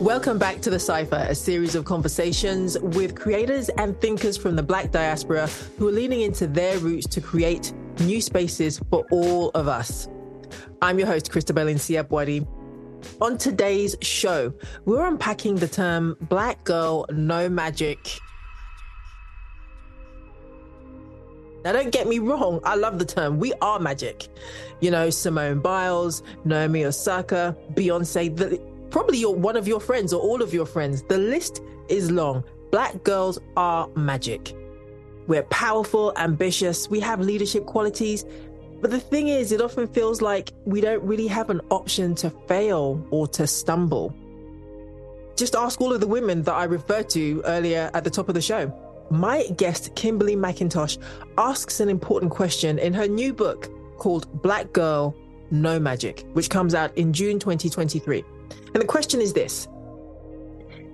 Welcome back to The Cipher, a series of conversations with creators and thinkers from the Black diaspora who are leaning into their roots to create new spaces for all of us. I'm your host, Christabel Nsiah-Buadi. On today's show, we're unpacking the term Black Girl No Magic. Now, don't get me wrong, I love the term. We are magic. You know, Simone Biles, Naomi Osaka, Beyonce, the, probably your, one of your friends or all of your friends. The list is long. Black girls are magic. We're powerful, ambitious, we have leadership qualities. But the thing is, it often feels like we don't really have an option to fail or to stumble. Just ask all of the women that I referred to earlier at the top of the show. My guest, Kimberly McIntosh, asks an important question in her new book called Black Girl No Magic, which comes out in June 2023. And the question is this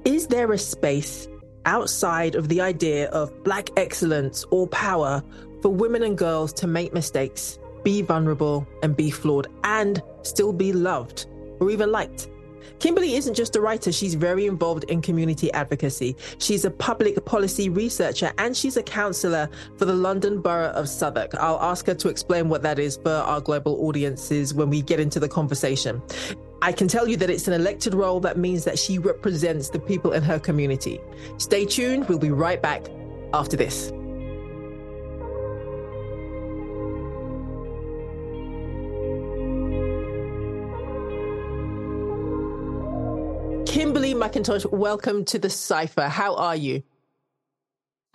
Is there a space outside of the idea of Black excellence or power for women and girls to make mistakes, be vulnerable, and be flawed, and still be loved or even liked? Kimberly isn't just a writer, she's very involved in community advocacy. She's a public policy researcher and she's a councillor for the London Borough of Southwark. I'll ask her to explain what that is for our global audiences when we get into the conversation. I can tell you that it's an elected role that means that she represents the people in her community. Stay tuned, we'll be right back after this. Kimberly McIntosh, welcome to the Cipher. How are you?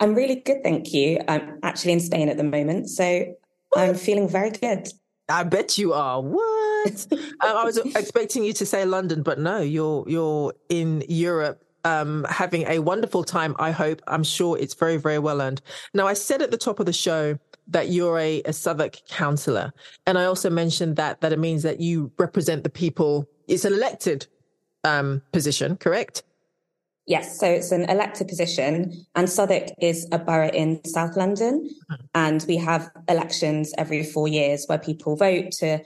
I'm really good, thank you. I'm actually in Spain at the moment, so I'm feeling very good. I bet you are. What? I was expecting you to say London, but no, you're you're in Europe um, having a wonderful time. I hope. I'm sure it's very, very well earned. Now, I said at the top of the show that you're a, a Southwark councillor, and I also mentioned that that it means that you represent the people. It's an elected um, position, correct? Yes, so it's an elected position, and Southwark is a borough in South London, mm-hmm. and we have elections every four years where people vote to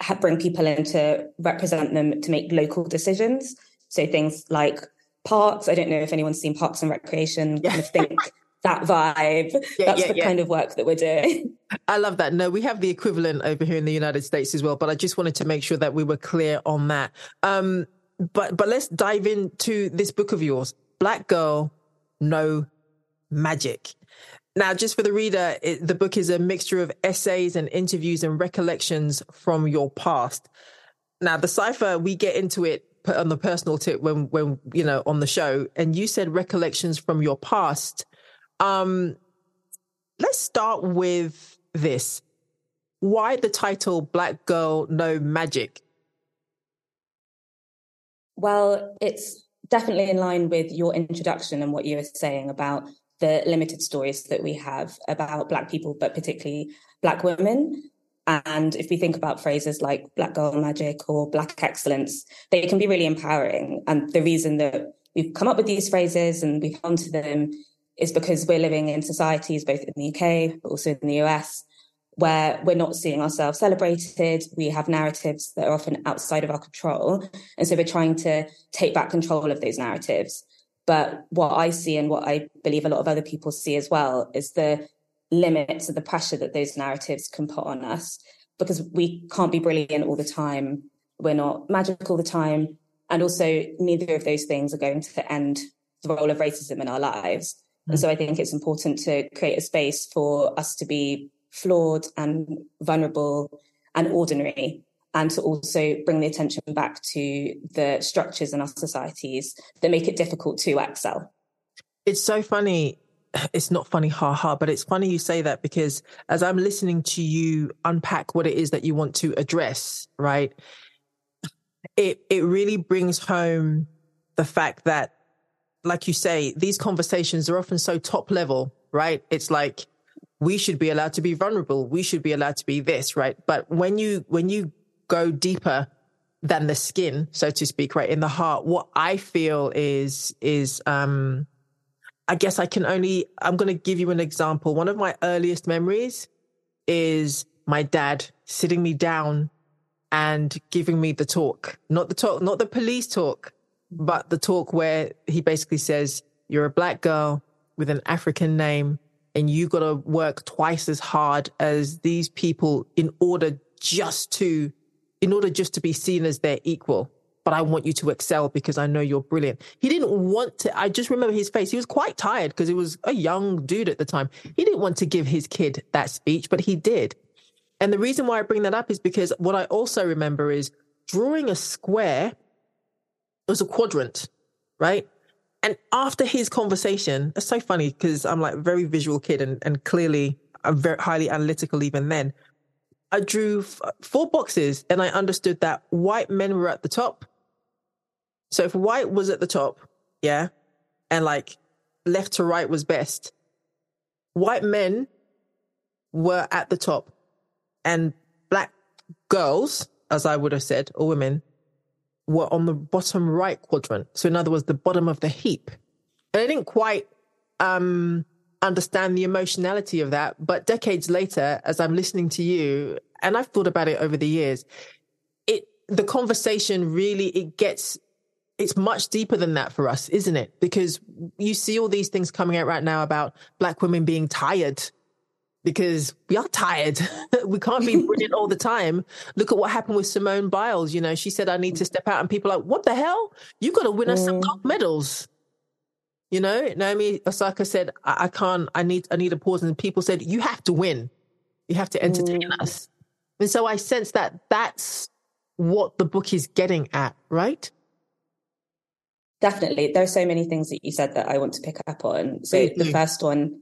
have, bring people in to represent them to make local decisions. So things like parks. I don't know if anyone's seen Parks and Recreation. Yeah. Kind of think that vibe. Yeah, That's yeah, the kind of work that we're doing. I love that. No, we have the equivalent over here in the United States as well, but I just wanted to make sure that we were clear on that. Um, but but let's dive into this book of yours, Black Girl, No Magic. Now, just for the reader, it, the book is a mixture of essays and interviews and recollections from your past. Now, the cipher, we get into it on the personal tip when, when, you know, on the show, and you said recollections from your past. Um, let's start with this. Why the title Black Girl No Magic? Well, it's definitely in line with your introduction and what you were saying about the limited stories that we have about Black people, but particularly Black women. And if we think about phrases like Black Girl Magic or Black Excellence, they can be really empowering. And the reason that we've come up with these phrases and we've gone to them is because we're living in societies, both in the UK, but also in the US, where we're not seeing ourselves celebrated. We have narratives that are often outside of our control. And so we're trying to take back control of those narratives. But what I see and what I believe a lot of other people see as well is the limits of the pressure that those narratives can put on us because we can't be brilliant all the time. We're not magic all the time. And also, neither of those things are going to end the role of racism in our lives. Mm-hmm. And so I think it's important to create a space for us to be flawed and vulnerable and ordinary and to also bring the attention back to the structures in our societies that make it difficult to excel. It's so funny. It's not funny, ha ha, but it's funny you say that because as I'm listening to you unpack what it is that you want to address, right? It it really brings home the fact that, like you say, these conversations are often so top level, right? It's like we should be allowed to be vulnerable. We should be allowed to be this, right? But when you, when you go deeper than the skin, so to speak, right, in the heart, what I feel is, is, um, I guess I can only, I'm going to give you an example. One of my earliest memories is my dad sitting me down and giving me the talk, not the talk, not the police talk, but the talk where he basically says, You're a black girl with an African name, and you got to work twice as hard as these people in order just to, in order just to be seen as their equal. But I want you to excel because I know you're brilliant. He didn't want to. I just remember his face. He was quite tired because he was a young dude at the time. He didn't want to give his kid that speech, but he did. And the reason why I bring that up is because what I also remember is drawing a square was a quadrant, right? And after his conversation, it's so funny because I'm like a very visual kid and, and clearly I'm very highly analytical even then. I drew f- four boxes and I understood that white men were at the top. So if white was at the top, yeah, and like left to right was best, white men were at the top and black girls, as I would have said, or women, were on the bottom right quadrant. So in other words, the bottom of the heap. And I didn't quite um, understand the emotionality of that. But decades later, as I'm listening to you, and I've thought about it over the years, it the conversation really it gets it's much deeper than that for us, isn't it? Because you see all these things coming out right now about black women being tired because we are tired. we can't be brilliant all the time. Look at what happened with Simone Biles. You know, she said, I need to step out. And people are like, what the hell? You got to win us some mm. gold medals. You know, Naomi Osaka said, I-, I, can't, I need, I need a pause. And people said, you have to win. You have to entertain mm. us. And so I sense that that's what the book is getting at, right? Definitely. There are so many things that you said that I want to pick up on. So the first one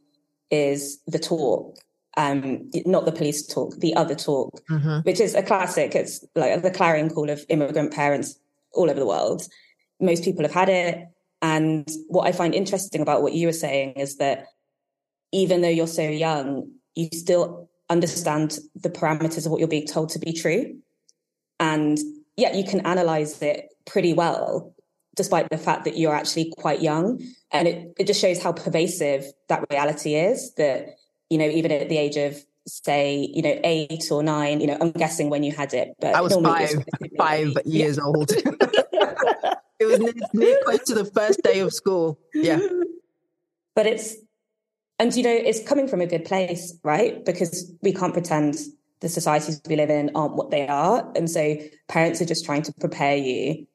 is the talk um, not the police talk, the other talk, mm-hmm. which is a classic. It's like the clarion call of immigrant parents all over the world. Most people have had it. And what I find interesting about what you were saying is that even though you're so young, you still understand the parameters of what you're being told to be true. And yet you can analyze it pretty well, despite the fact that you're actually quite young. And it, it just shows how pervasive that reality is that you know, even at the age of say, you know, eight or nine, you know, I'm guessing when you had it, but I was five, five years yeah. old. it was near, near close to the first day of school. Yeah. But it's, and you know, it's coming from a good place, right? Because we can't pretend the societies we live in aren't what they are. And so parents are just trying to prepare you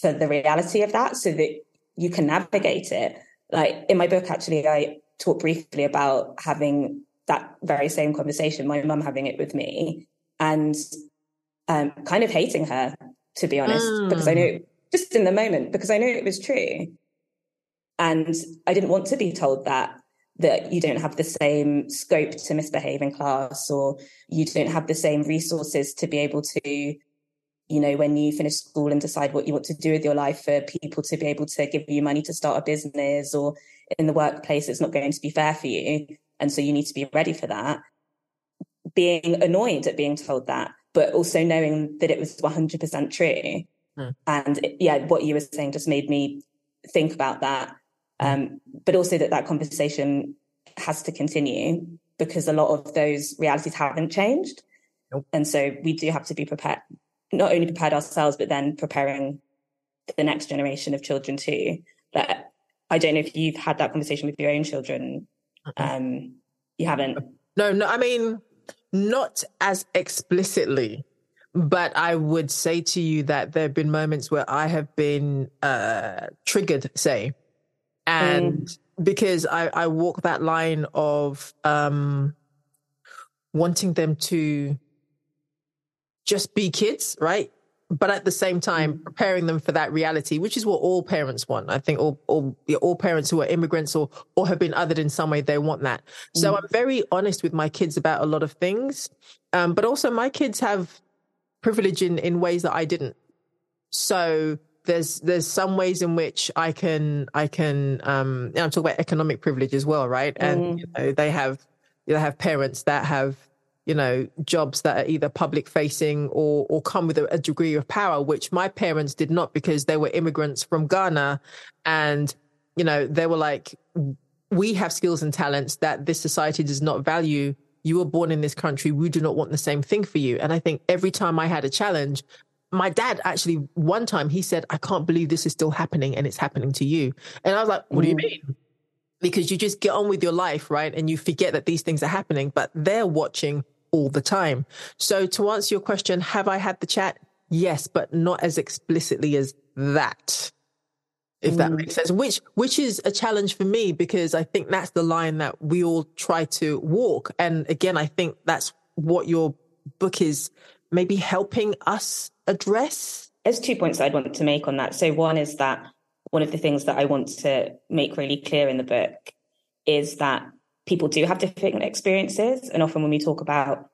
for the reality of that so that you can navigate it. Like in my book, actually, I talk briefly about having that very same conversation, my mum having it with me and um, kind of hating her, to be honest, mm. because I hmm. just in the moment, because I knew it was true. And I didn't want to be told that that you don't have the same scope to misbehave in class or you don't have the same resources to be able to you know when you finish school and decide what you want to do with your life for people to be able to give you money to start a business or in the workplace it's not going to be fair for you. And so you need to be ready for that. Being annoyed at being told that but also knowing that it was 100% true. Hmm. and it, yeah what you were saying just made me think about that. Um, but also that that conversation has to continue because a lot of those realities haven't changed. Nope. and so we do have to be prepared not only prepared ourselves but then preparing the next generation of children too that I don't know if you've had that conversation with your own children. Um, you haven't. No, no. I mean, not as explicitly, but I would say to you that there have been moments where I have been uh, triggered, say, and mm. because I, I walk that line of um, wanting them to just be kids, right? But at the same time mm. preparing them for that reality which is what all parents want i think all all, all parents who are immigrants or or have been othered in some way they want that so mm. i'm very honest with my kids about a lot of things um, but also my kids have privilege in in ways that i didn't so there's there's some ways in which i can i can um i'm talking about economic privilege as well right and mm. you know, they have they have parents that have you know, jobs that are either public facing or or come with a, a, degree of power, which my parents did not because they were immigrants from Ghana, and you know they were like, we have skills and talents that this society does not value. You were born in this country. We do not want the same thing for you. And I think every time I had a challenge, my dad actually one time he said, I can't believe this is still happening and it's happening to you. And I was like, what do you mm. mean? Because you just get on with your life, right? And you forget that these things are happening, but they're watching all the time. So to answer your question, have I had the chat? Yes, but not as explicitly as that. If that makes mm. sense, which which is a challenge for me because I think that's the line that we all try to walk. And again, I think that's what your book is maybe helping us address. There's two points I'd want to make on that. So one is that one of the things that I want to make really clear in the book is that people do have different experiences, and often when we talk about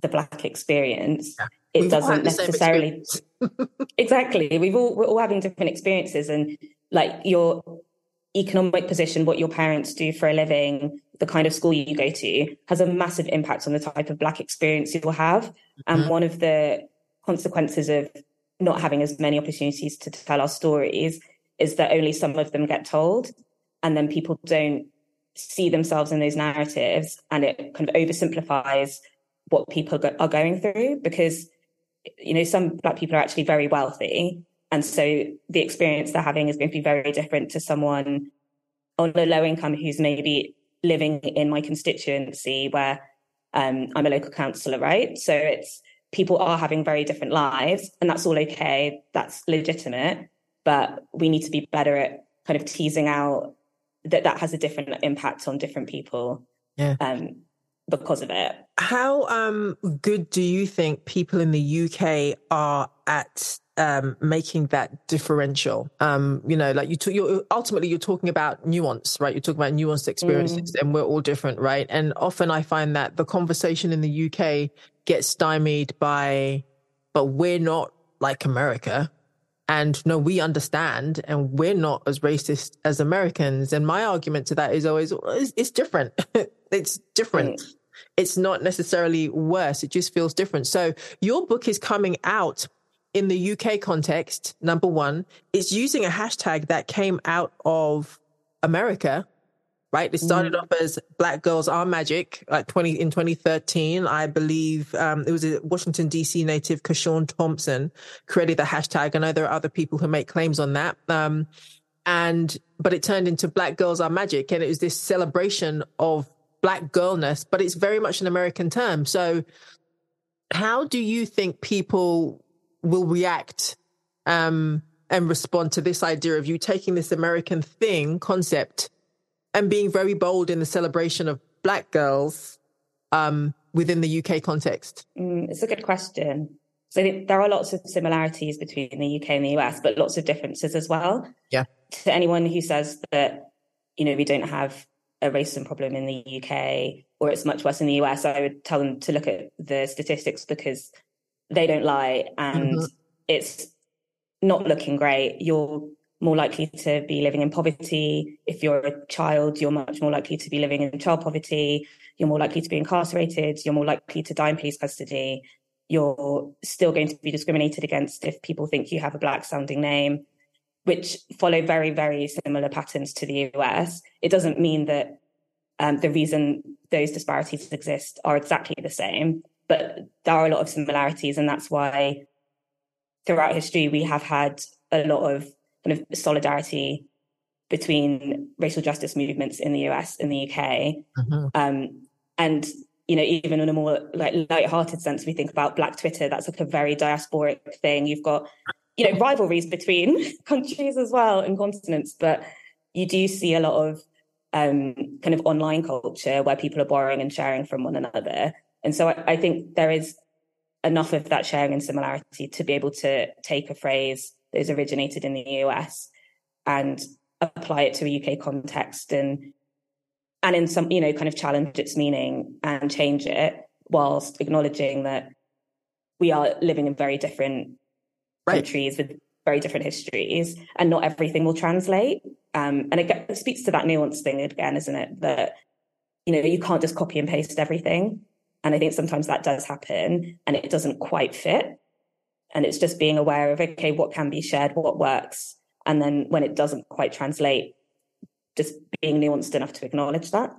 the black experience, yeah. it we've doesn't necessarily exactly. We've all we're all having different experiences and like your economic position what your parents do for a living the kind of school you go to has a massive impact on the type of black experience you will have. Mm-hmm. and one of the consequences of not having as many opportunities to tell our stories is that only some of them get told and then people don't see themselves in those narratives and it kind of oversimplifies what people are going through because you know, some black people are actually very wealthy. And so the experience they're having is going to be very different to someone on a low income who's maybe living in my constituency where um, I'm a local councillor, right? So it's people are having very different lives, and that's all okay. That's legitimate, but we need to be better at kind of teasing out that that has a different impact on different people. Yeah. Um, because of it. How um, good do you think people in the UK are at um, making that differential? Um, you know, like you, t- you're ultimately you're talking about nuance, right? You're talking about nuanced experiences, mm. and we're all different, right? And often I find that the conversation in the UK gets stymied by, but we're not like America. And no, we understand, and we're not as racist as Americans. And my argument to that is always, it's, it's different. it's different. Mm it's not necessarily worse. It just feels different. So your book is coming out in the UK context. Number one, it's using a hashtag that came out of America, right? It started mm. off as Black Girls Are Magic, like 20 in 2013. I believe um, it was a Washington DC native, CaShawn Thompson, created the hashtag. I know there are other people who make claims on that. Um, and but it turned into Black Girls Are Magic, and it was this celebration of black girlness, but it's very much an American term. So, how do you think people will react um, and respond to this idea of you taking this American thing concept and being very bold in the celebration of black girls um, within the UK context? Mm, it's a good question. So there are lots of similarities between the UK and the US, but lots of differences as well. Yeah. To anyone who says that, you know, we don't have a racism problem in the UK or it's much worse in the US, I would tell them to look at the statistics because they don't lie and mm-hmm. it's not looking great. You're more likely to be living in poverty. If you're a child, you're much more likely to be living in child poverty. You're more likely to be incarcerated. You're more likely to die in police custody. You're still going to be discriminated against if people think you have a black sounding name which follow very, very similar patterns to the US. It doesn't mean that um, the reason those disparities exist are exactly the same, but there are a lot of similarities. And that's why throughout history, we have had a lot of kind of solidarity between racial justice movements in the US and the UK. Mm-hmm. Um, and you know, even in a more like light-hearted sense, we think about Black Twitter. That's like a very diasporic thing. You've got you know rivalries between countries as well and continents but you do see a lot of um, kind of online culture where people are borrowing and sharing from one another and so I, I think there is enough of that sharing and similarity to be able to take a phrase is originated in the US and apply it to a UK context and and in some you know kind of challenge its meaning and change it whilst acknowledging that we are living in very different right. countries with very different histories, and not everything will translate. Um, and it, speaks to that nuance thing again, isn't it? That you know you can't just copy and paste everything, and I think sometimes that does happen, and it doesn't quite fit. And it's just being aware of okay, what can be shared, what works, and then when it doesn't quite translate, just being nuanced enough to acknowledge that.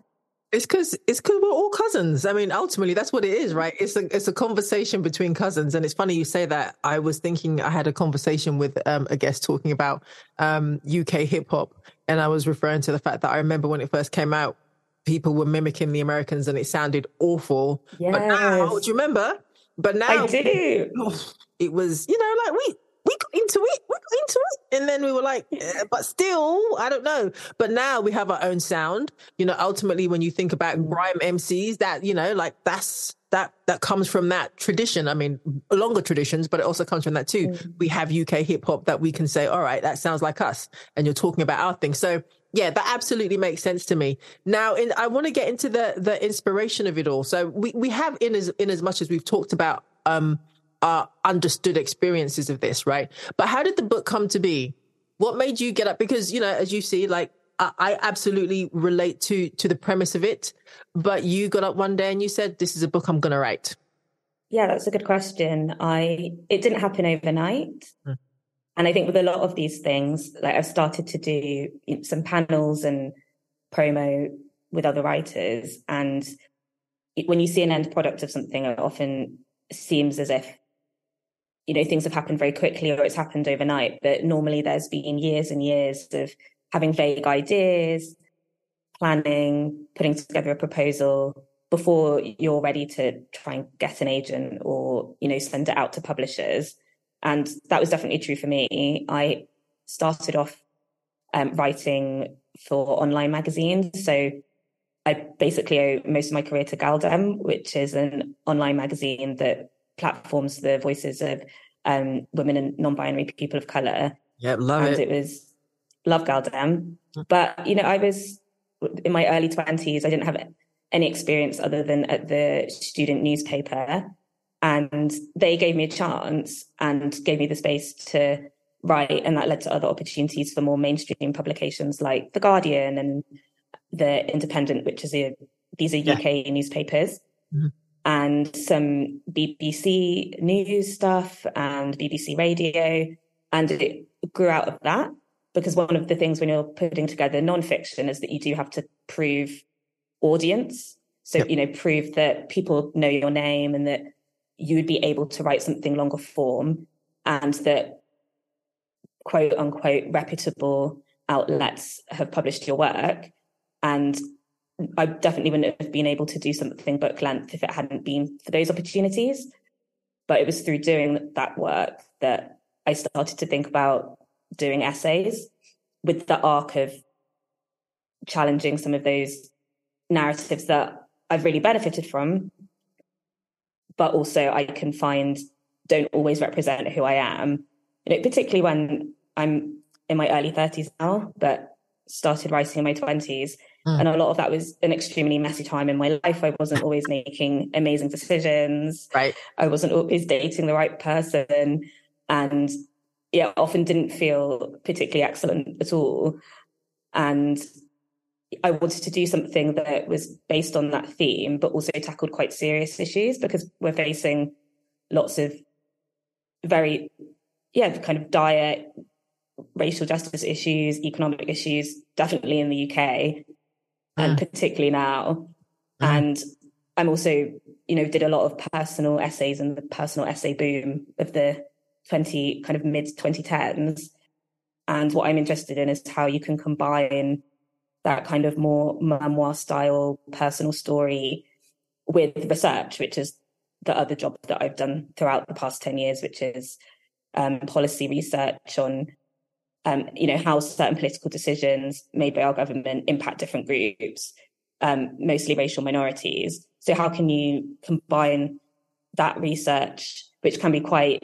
It's because it's because we're all cousins. I mean, ultimately, that's what it is, right? It's a it's a conversation between cousins, and it's funny you say that. I was thinking I had a conversation with um, a guest talking about um, UK hip hop, and I was referring to the fact that I remember when it first came out, people were mimicking the Americans, and it sounded awful. Yes. But now, do you remember? But now I do. It was, you know, like we we got into it, we got into it, and then we were like, eh, but still, I don't know. But now we have our own sound. You know, ultimately, when you think about Mm. grime MCs, that you know, like that's that that comes from that tradition. I mean, longer traditions, but it also comes from that too. Mm. We have UK hip hop that we can say, all right, that sounds like us, and you're talking about our thing. So yeah, that absolutely makes sense to me. Now, in, I want to get into the the inspiration of it all. So we we have in as in as much as we've talked about um our understood experiences of this, right? But how did the book come to be? What made you get up? Because you know, as you see, like I, I absolutely relate to to the premise of it. But you got up one day and you said, "This is a book I'm going to write." Yeah, that's a good question. I it didn't happen overnight. Mm. And I think with a lot of these things, like I've started to do some panels and promo with other writers. And when you see an end product of something, it often seems as if, you know, things have happened very quickly or it's happened overnight. But normally there's been years and years of having vague ideas, planning, putting together a proposal before you're ready to try and get an agent or, you know, send it out to publishers. And that was definitely true for me. I started off um, writing for online magazines. So I basically owe most of my career to gal-dem, which is an online magazine that platforms the voices of um, women and non-binary people of color. Yeah, love and it. it was love gal-dem. But you know, I was in my early twenties. I didn't have any experience other than at the student newspaper, and they gave me a chance and gave me the space to write, and that led to other opportunities for more mainstream publications like the Guardian and the Independent, which is a these are Yeah. UK newspapers. Mhm. And some BBC news stuff and BBC radio. And it grew out of that because one of the things when you're putting together nonfiction is that you do have to prove audience. So, Yep. you know, prove that people know your name and that you would be able to write something longer form and that quote unquote reputable outlets have published your work. And I definitely wouldn't have been able to do something book length if it hadn't been for those opportunities. But it was through doing that work that I started to think about doing essays with the arc of challenging some of those narratives that I've really benefited from, but also I can find don't always represent who I am. You know, particularly when I'm in my early 30s now, but started writing in my 20s. Mm. And a lot of that was an extremely messy time in my life. I wasn't always making amazing decisions. Right. I wasn't always dating the right person. And yeah, often didn't feel particularly excellent at all. And I wanted to do something that was based on that theme, but also tackled quite serious issues because we're facing lots of very, yeah, kind of dire racial justice issues, economic issues, definitely in the UK and particularly now. Mhm. And I'm also, you know, did a lot of personal essays and the personal essay boom of the 20 kind of mid 2010s. And what I'm interested in is how you can combine that kind of more memoir style personal story with research, which is the other job that I've done throughout the past 10 years, which is um, policy research on, um, you know, how certain political decisions made by our government impact different groups, um, mostly racial minorities. So how can you combine that research, which can be quite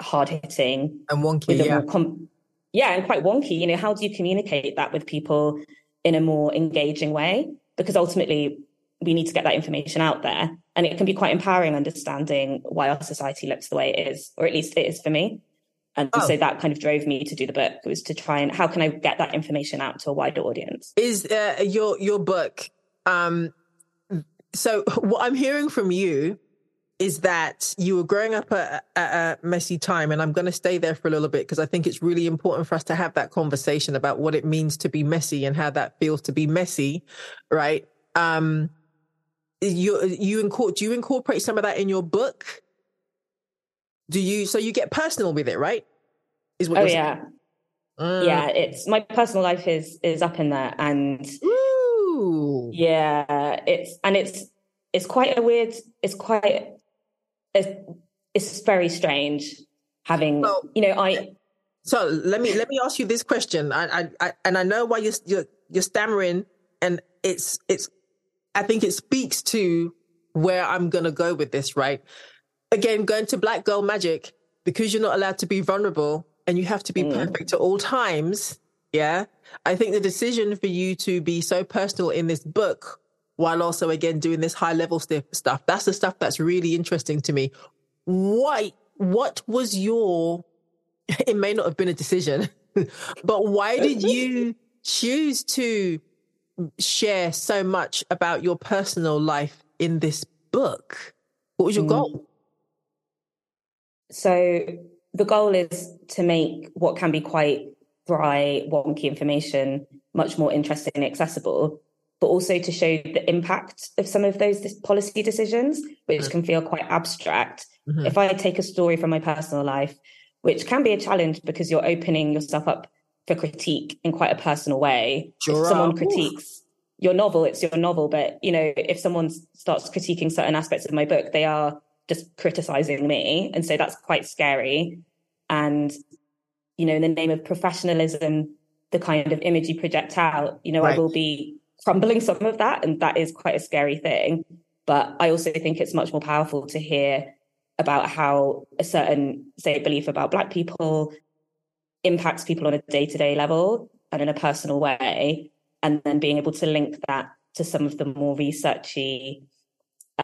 hard hitting, And wonky, yeah. com- yeah, and quite wonky. You know, how do you communicate that with people in a more engaging way? Because ultimately, we need to get that information out there, and it can be quite empowering understanding why our society looks the way it is, or at least it is for me. And Oh. so that kind of drove me to do the book. It was to try and how can I get that information out to a wider audience? is uh, your your book um so what i'm hearing from you is that you were growing up at, at a messy time and i'm going to stay there for a little bit because i think it's really important for us to have that conversation about what it means to be messy and how that feels to be messy right Um, you you incorporate do you incorporate some of that in your book? Do you so you get personal with it, right? Is what? Oh yeah, mm. yeah. It's my personal life is is up in there, and Ooh. yeah, it's and it's it's quite a weird. It's quite it's, it's very strange having you know I. So let me let me ask you this question. I, I, I and I know why you're, you're you're stammering, and it's it's. I think it speaks to where I'm gonna go with this. Right, again, going to Black Girl Magic because you're not allowed to be vulnerable and you have to be mm. perfect at all times. Yeah, I think the decision for you to be so personal in this book while also again doing this high level st- stuff. That's the stuff that's really interesting to me. Why? What was your? It may not have been a decision, but why did you choose to share so much about your personal life in this book? What was your mm. goal? So the goal is to make what can be quite dry, wonky information much more interesting and accessible but also to show the impact of some of those policy decisions, which mm-hmm. can feel quite abstract. Mm-hmm. If I take a story from my personal life, which can be a challenge because you're opening yourself up for critique in quite a personal way. Sure if someone critiques your novel, it's your novel. But you know, if someone starts critiquing certain aspects of my book, they are just criticizing me, and so that's quite scary. And you know, in the name of professionalism, the kind of image you project out, you know, right. I will be crumbling some of that. And that is quite a scary thing. But I also think it's much more powerful to hear about how a certain, say, belief about Black people impacts people on a day to day level and in a personal way. And then being able to link that to some of the more researchy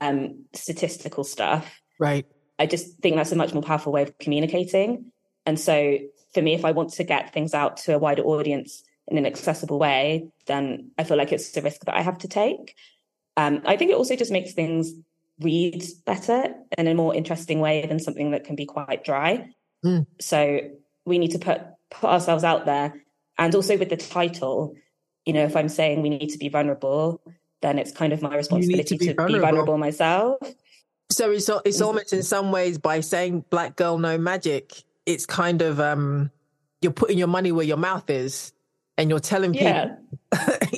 um, statistical stuff. Right. I just think that's a much more powerful way of communicating. And so for me, if I want to get things out to a wider audience, in an accessible way, then I feel like it's a risk that I have to take. Um, I think it also just makes things read better in a more interesting way than something that can be quite dry. Mm. So we need to put put ourselves out there, and also with the title, you know, if I'm saying we need to be vulnerable, then it's kind of my responsibility to, be, to vulnerable. be vulnerable myself. So it's it's almost in some ways by saying "Black Girl No Magic," it's kind of um you're putting your money where your mouth is and you're telling people yeah.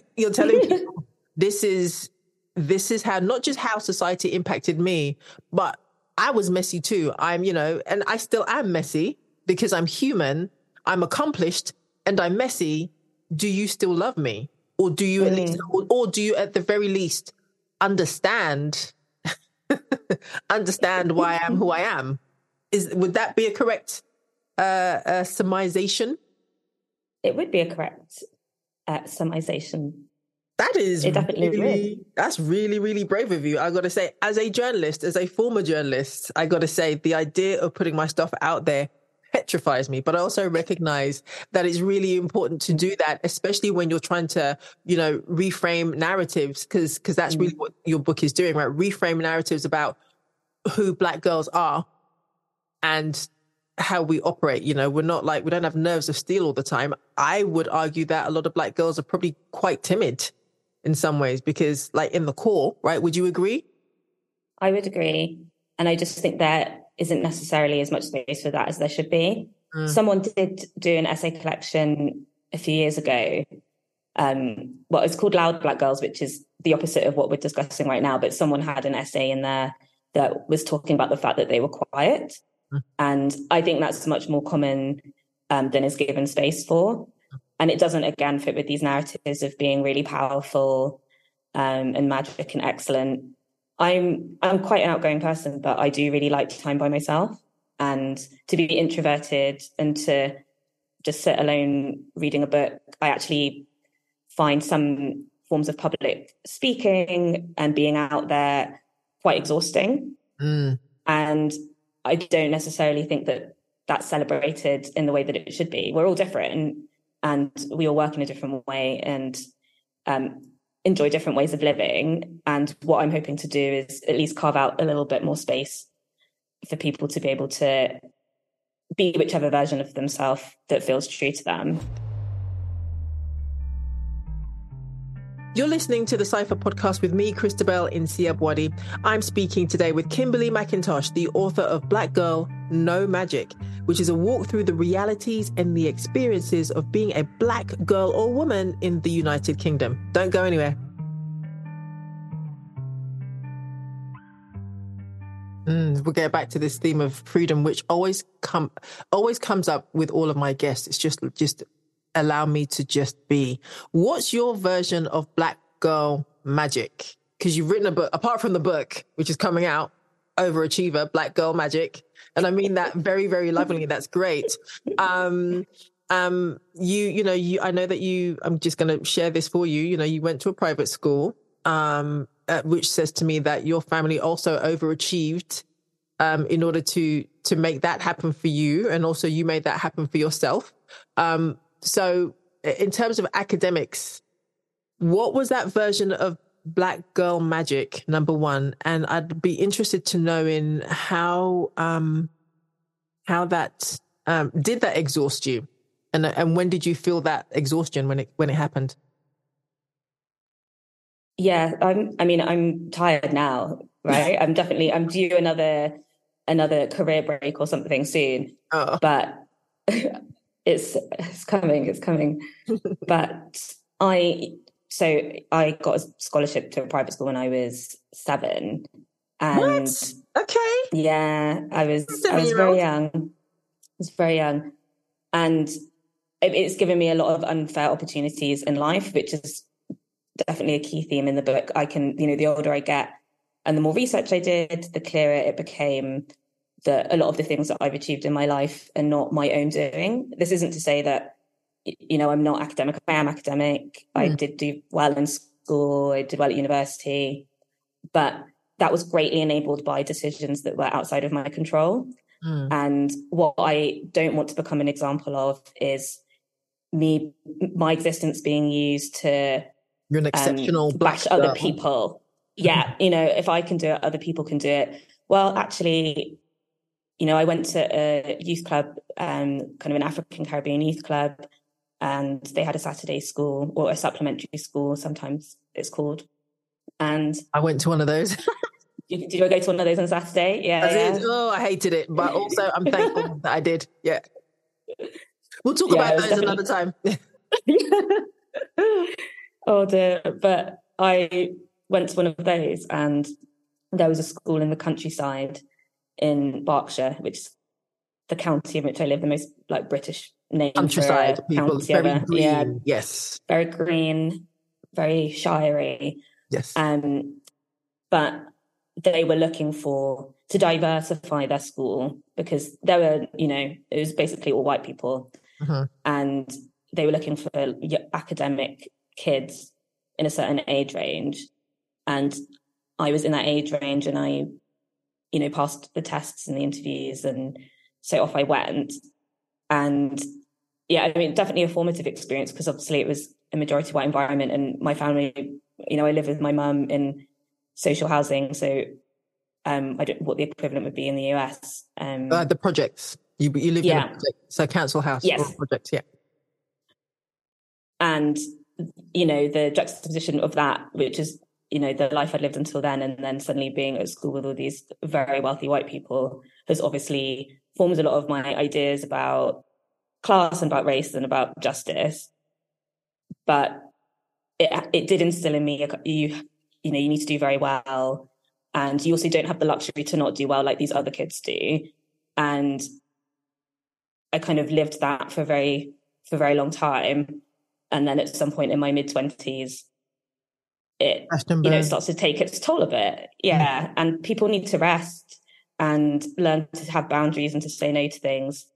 you're telling people this is this is how not just how society impacted me, but I was messy too. I'm, you know, and I still am messy because I'm human, I'm accomplished, and I'm messy. Do you still love me? Or do you at least or, or do you at the very least understand understand why I am who I am? Is would that be a correct uh, uh? It would be a correct uh, summarization. That is it definitely really, that's really, really brave of you. I got to say, as a journalist, as a former journalist, I got to say the idea of putting my stuff out there petrifies me, but I also recognize that it's really important to do that, especially when you're trying to, you know, reframe narratives, because because that's really mm. what your book is doing, right? Reframe narratives about who black girls are and how we operate. You know, we're not like, we don't have nerves of steel all the time. I would argue that a lot of black girls are probably quite timid in some ways because, like, in the core, right? Would you agree? I would agree. And I just think there isn't necessarily as much space for that as there should be. Mm. Someone did do an essay collection a few years ago. Um, well, it's called Loud Black Girls, which is the opposite of what we're discussing right now. But someone had an essay in there that was talking about the fact that they were quiet and I think that's much more common um, than is given space for. And it doesn't, again, fit with these narratives of being really powerful um, and magic and excellent. I'm I'm quite an outgoing person, but I do really like time by myself. And to be introverted and to just sit alone reading a book, I actually find some forms of public speaking and being out there quite exhausting. Mm. And I don't necessarily think that that's celebrated in the way that it should be. We're all different and, we all work in a different way and um, enjoy different ways of living. And what I'm hoping to do is at least carve out a little bit more space for people to be able to be whichever version of themselves that feels true to them. You're listening to the Cipher podcast with me, Christabel Nsiah-Buadi. I'm speaking today with Kimberly McIntosh, the author of Black Girl, No Magic, which is a walk through the realities and the experiences of being a black girl or woman in the United Kingdom. Don't go anywhere. Mm, we'll get back to this theme of freedom, which always come always comes up with all of my guests. It's just just allow me to just be. What's your version of Black Girl Magic? Because you've written a book, apart from the book, which is coming out, Overachiever, Black Girl Magic. And I mean that very, very lovingly. That's great. Um, um, you, you know, you, I know that you, I'm just going to share this for you. You know, you went to a private school, um, uh, which says to me that your family also overachieved, um, in order to, to make that happen for you. And also you made that happen for yourself. Um, so in terms of academics, what was that version of Black Girl Magic, number one? And I'd be interested to know in how um how that um did that exhaust you? And and when did you feel that exhaustion when it when it happened? Yeah, I'm I mean I'm tired now, right? I'm definitely I'm due another another career break or something soon. Oh. But it's it's coming, it's coming. but I so I got a scholarship to a private school when I was seven. And what? Okay. Yeah, I was I was very young. I was very young. And it, it's given me a lot of unfair opportunities in life, which is definitely a key theme in the book. I can, you know, the older I get and the more research I did, the clearer it became that a lot of the things that I've achieved in my life are not my own doing. This isn't to say that, you know, I'm not academic. I am academic. Mm. I did do well in school. I did well at university, but that was greatly enabled by decisions that were outside of my control. Mm. And what I don't want to become an example of is me, my existence being used to you're an exceptional um, bash other people. Yeah, you know, if I can do it, other people can do it. Well, actually, you know, I went to a youth club, um, kind of an African Caribbean youth club, and they had a Saturday school or a supplementary school, sometimes it's called. And I went to one of those. did, did you go to one of those on Saturday? Yeah. I yeah. Oh, I hated it, but also I'm thankful that I did. Yeah. We'll talk yeah, about those definitely... another time. oh dear. But I went to one of those and there was a school in the countryside in Berkshire, which is the county in which I live, the most like British name countryside people, very ever. green. Yeah, yes, very green, very shirey. Yes, um, but they were looking for to diversify their school because there were, you know, it was basically all white people, uh-huh. and they were looking for academic kids in a certain age range, and I was in that age range, and I you know, passed the tests and the interviews. And so off I went. And yeah, I mean, definitely a formative experience because obviously it was a majority white environment and my family, you know, I live with my mum in social housing. So um, I don't know what the equivalent would be in the US. Um, uh, the projects. You, you live yeah. in a project, so council house yes. or projects, yeah. And, you know, the juxtaposition of that, which is you know the life I'd lived until then, and then suddenly being at school with all these very wealthy white people has obviously formed a lot of my ideas about class and about race and about justice. But it it did instill in me you you know you need to do very well, and you also don't have the luxury to not do well like these other kids do, and I kind of lived that for very for a very long time, and then at some point in my mid twenties it you know starts to take its toll a bit. Yeah. Mm. and people need to rest and learn to have boundaries and to say no to things.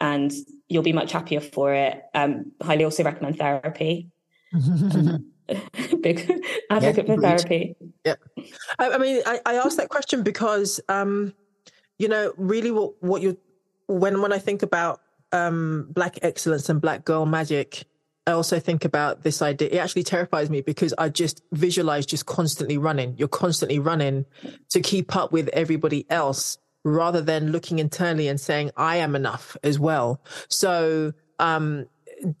And you'll be much happier for it. Um highly also recommend therapy. Big advocate yeah, for therapy. Yeah. I, I mean I, I asked that question because um you know really what what you when when i think about um black excellence and black girl magic I also think about this idea. It actually terrifies me because I just visualize just constantly running. You're constantly running to keep up with everybody else rather than looking internally and saying, I am enough as well. So, um,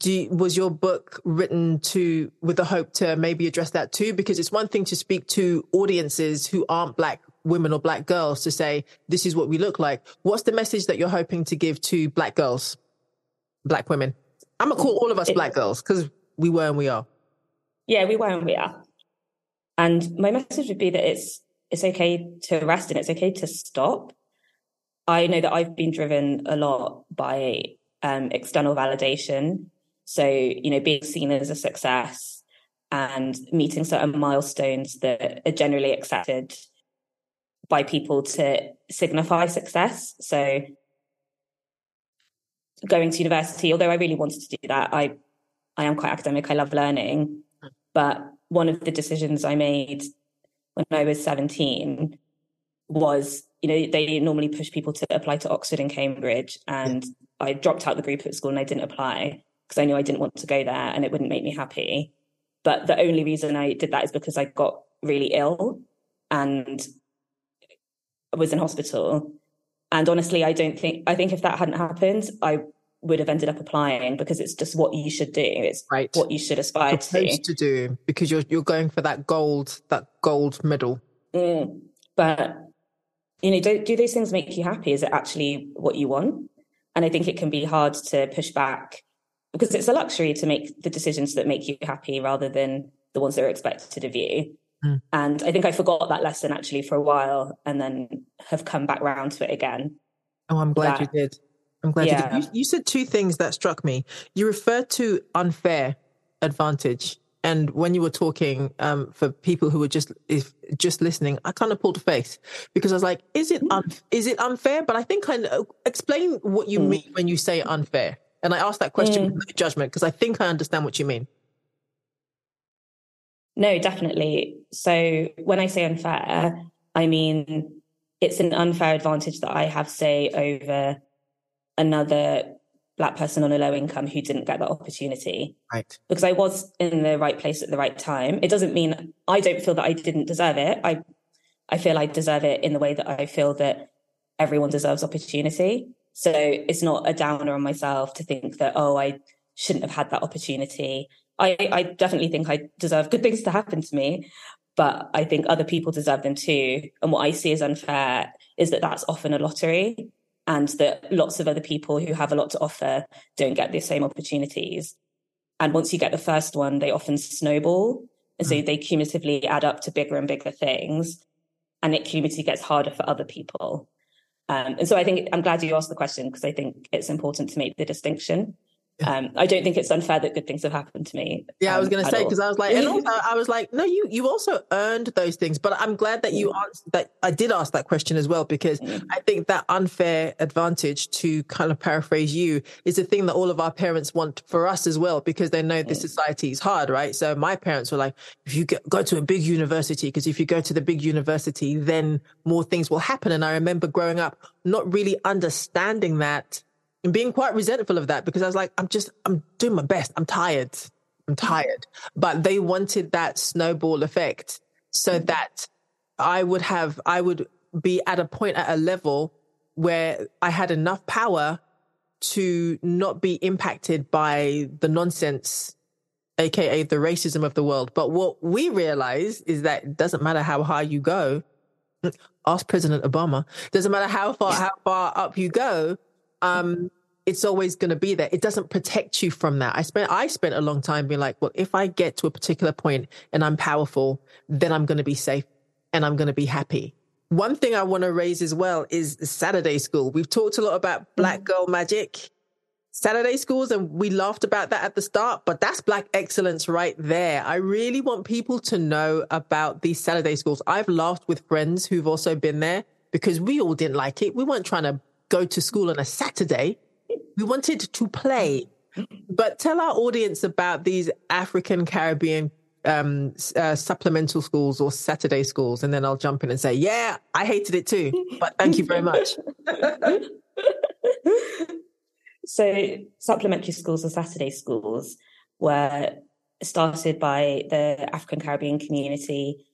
you, was your book written to with the hope to maybe address that too? Because it's one thing to speak to audiences who aren't black women or black girls to say this is what we look like. What's the message that you're hoping to give to black girls, black women? I'm gonna call all of us black girls because we were and we are. Yeah, we were and we are. And my message would be that it's it's okay to rest and it's okay to stop. I know that I've been driven a lot by um, external validation. So, you know, being seen as a success and meeting certain milestones that are generally accepted by people to signify success. So, going to university, although I really wanted to do that, I I am quite academic. I love learning, but one of the decisions I made when I was 17 was, you know, they normally push people to apply to Oxford and Cambridge. And I dropped out the group at school and I didn't apply because I knew I didn't want to go there and it wouldn't make me happy. But the only reason I did that is because I got really ill and was in hospital. And honestly, I don't think, I think if that hadn't happened, I would have ended up applying because it's just what you should do. It's right. what you should aspire to. to do because you're you're going for that gold that gold medal. Mm. But you know, do do those things make you happy? Is it actually what you want? And I think it can be hard to push back because it's a luxury to make the decisions that make you happy rather than the ones that are expected of you. Mm. And I think I forgot that lesson actually for a while and then have come back around to it again. Oh, I'm glad that, you did. I'm glad yeah. you, you said two things that struck me. You referred to unfair advantage. And when you were talking, um, for people who were just if just listening, I kind of pulled a face because I was like, "Is it un- is it unfair?" But I think I know, explain what you mm. mean when you say unfair. And I asked that question mm. with no judgment because I think I understand what you mean. No, definitely. So when I say unfair, I mean it's an unfair advantage that I have, say, over another black person on a low income who didn't get that opportunity. Right. Because I was in the right place at the right time. It doesn't mean I don't feel that I didn't deserve it. I I feel I deserve it in the way that I feel that everyone deserves opportunity. So it's not a downer on myself to think that, oh, I shouldn't have had that opportunity. I, I definitely think I deserve good things to happen to me, but I think other people deserve them too. And what I see as unfair is that that's often a lottery and that lots of other people who have a lot to offer don't get the same opportunities. And once you get the first one, they often snowball. And so mm. they cumulatively add up to bigger and bigger things. And it cumulatively gets harder for other people. Um, and so I think I'm glad you asked the question because I think it's important to make the distinction. Um, I don't think it's unfair that good things have happened to me. Yeah, um, I was going to say because I was like, and also I was like, no, you you also earned those things. But I'm glad that you mm. answered that. I did ask that question as well because mm. I think that unfair advantage, to kind of paraphrase you, is the thing that all of our parents want for us as well because they know the mm. society is hard, right? So my parents were like, if you go to a big university, because if you go to the big university, then more things will happen. And I remember growing up not really understanding that and being quite resentful of that because I was like, I'm just, I'm doing my best. I'm tired. I'm tired. But they wanted that snowball effect so mm-hmm. that I would have, I would be at a point at a level where I had enough power to not be impacted by the nonsense, aka the racism of the world. But what we realize is that it doesn't matter how high you go. Ask President Obama. Doesn't matter how far how far up you go um, it's always going to be there. It doesn't protect you from that. I spent, I spent a long time being like, well, if I get to a particular point and I'm powerful, then I'm going to be safe and I'm going to be happy. One thing I want to raise as well is Saturday school. We've talked a lot about black mm-hmm. girl magic, Saturday schools, and we laughed about that at the start, but that's black excellence right there. I really want people to know about these Saturday schools. I've laughed with friends who've also been there because we all didn't like it. We weren't trying to go to school on a Saturday. We wanted to play. But tell our audience about these African Caribbean um, uh, supplemental schools or Saturday schools, and then I'll jump in and say, "Yeah, I hated it too, but thank you very much." so, supplementary schools or Saturday schools were started by the African Caribbean community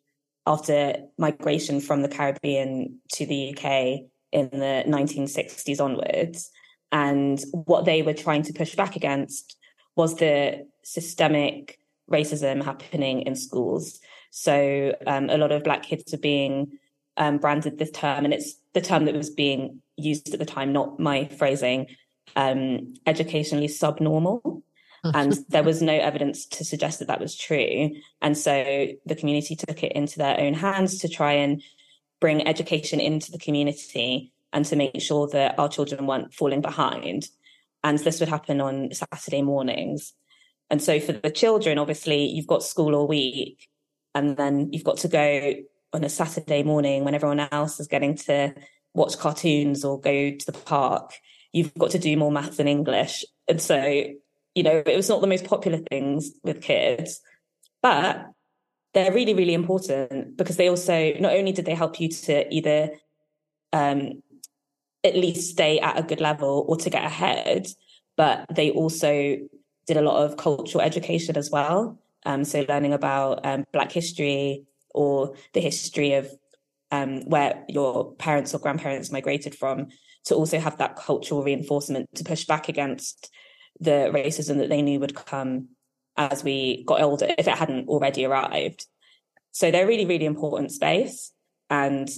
after migration from the Caribbean to the UK in the 1960s onwards. And what they were trying to push back against was the systemic racism happening in schools. So um, a lot of black kids are being um, branded this term, and it's the term that was being used at the time, not my phrasing, um, educationally subnormal. and there was no evidence to suggest that that was true. And so the community took it into their own hands to try and bring education into the community and to make sure that our children weren't falling behind. And this would happen on Saturday mornings. And so for the children, obviously, you've got school all week, and then you've got to go on a Saturday morning when everyone else is getting to watch cartoons or go to the park. You've got to do more maths and English. And so, you know, it was not the most popular things with kids, but they're really, really important because they also, not only did they help you to either um, at least stay at a good level or to get ahead, but they also did a lot of cultural education as well. Um, so learning about um, Black history or the history of um, where your parents or grandparents migrated from, to also have that cultural reinforcement to push back against the racism that they knew would come as we got older, if it hadn't already arrived. So they're really, really important space. And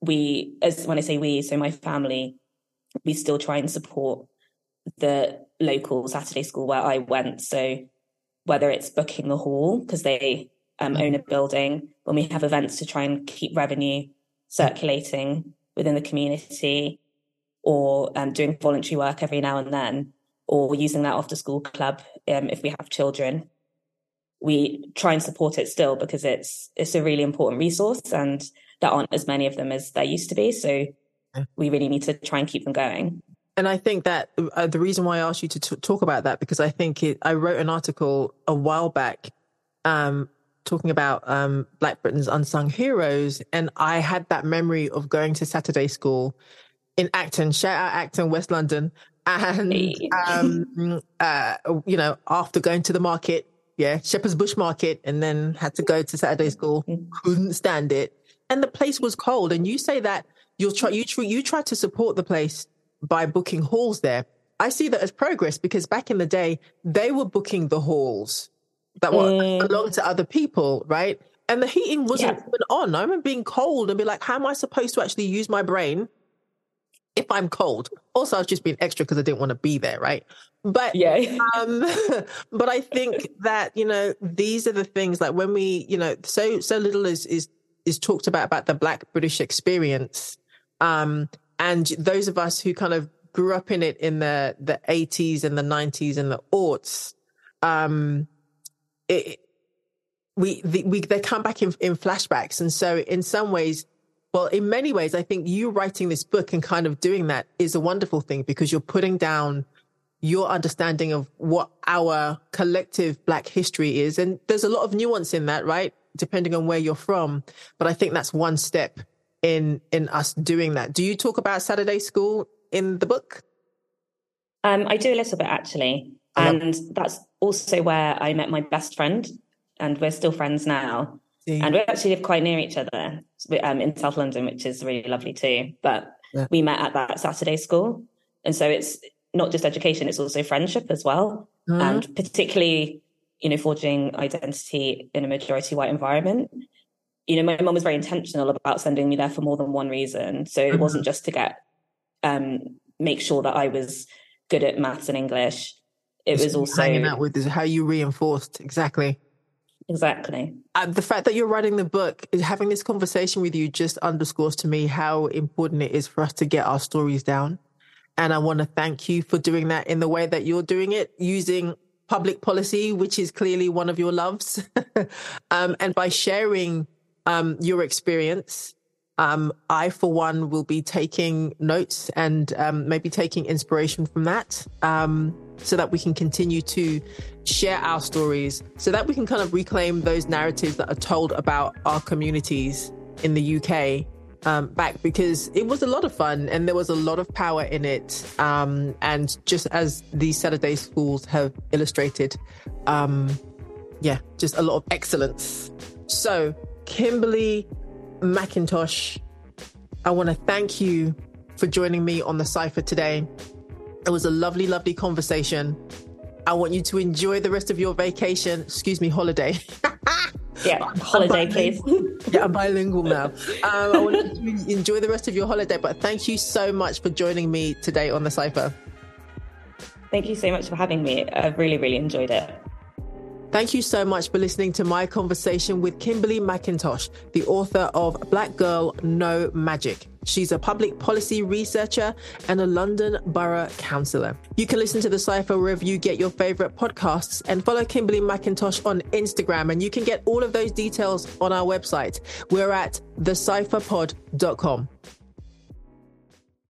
we, as when I say we, so my family, we still try and support the local Saturday school where I went. So whether it's booking the hall because they um, own a building, when we have events to try and keep revenue circulating within the community, or um, doing voluntary work every now and then, or using that after school club um, if we have children. We try and support it still because it's it's a really important resource, and there aren't as many of them as there used to be. So we really need to try and keep them going. And I think that uh, the reason why I asked you to t- talk about that because I think it, I wrote an article a while back um, talking about um, Black Britain's unsung heroes, and I had that memory of going to Saturday school in Acton. Shout out Acton, West London, and um, uh, you know after going to the market, yeah, Shepherd's Bush Market, and then had to go to Saturday school. Mm-hmm. Couldn't stand it, and the place was cold. And you say that you'll try you try, you try to support the place by booking halls there. I see that as progress because back in the day, they were booking the halls that were mm. belonged to other people, right? And the heating wasn't yeah. even on. I remember being cold and be like, how am I supposed to actually use my brain if I'm cold? Also, I was just being extra because I didn't want to be there, right? But yeah, um, but I think that you know these are the things like when we, you know, so so little is is is talked about about the Black British experience, um, and those of us who kind of grew up in it in the the 80s and the 90s and the aughts um it, we the, we they come back in in flashbacks and so in some ways well in many ways i think you writing this book and kind of doing that is a wonderful thing because you're putting down your understanding of what our collective black history is and there's a lot of nuance in that right depending on where you're from but i think that's one step in in us doing that. Do you talk about Saturday school in the book? Um, I do a little bit actually, and that's also where I met my best friend, and we're still friends now. See. And we actually live quite near each other um, in South London, which is really lovely too. But yeah. we met at that Saturday school, and so it's not just education; it's also friendship as well, mm-hmm. and particularly, you know, forging identity in a majority white environment you know, my mum was very intentional about sending me there for more than one reason. So it mm-hmm. wasn't just to get um make sure that I was good at maths and English. It was also hanging out with is how you reinforced exactly. Exactly. Uh, the fact that you're writing the book, having this conversation with you, just underscores to me how important it is for us to get our stories down. And I want to thank you for doing that in the way that you're doing it, using public policy, which is clearly one of your loves, um, and by sharing um, your experience. Um, I, for one, will be taking notes and um, maybe taking inspiration from that um, so that we can continue to share our stories, so that we can kind of reclaim those narratives that are told about our communities in the UK um, back because it was a lot of fun and there was a lot of power in it. Um, and just as these Saturday schools have illustrated, um, yeah, just a lot of excellence. So, Kimberly McIntosh, I want to thank you for joining me on the Cipher today. It was a lovely, lovely conversation. I want you to enjoy the rest of your vacation. Excuse me, holiday. yeah, holiday, please. yeah, I'm bilingual now. Um, I want you to enjoy the rest of your holiday, but thank you so much for joining me today on the Cipher. Thank you so much for having me. I've really, really enjoyed it. Thank you so much for listening to my conversation with Kimberly McIntosh, the author of Black Girl No Magic. She's a public policy researcher and a London Borough councillor. You can listen to the Cipher wherever you get your favorite podcasts and follow Kimberly McIntosh on Instagram. And you can get all of those details on our website. We're at thecipherpod.com.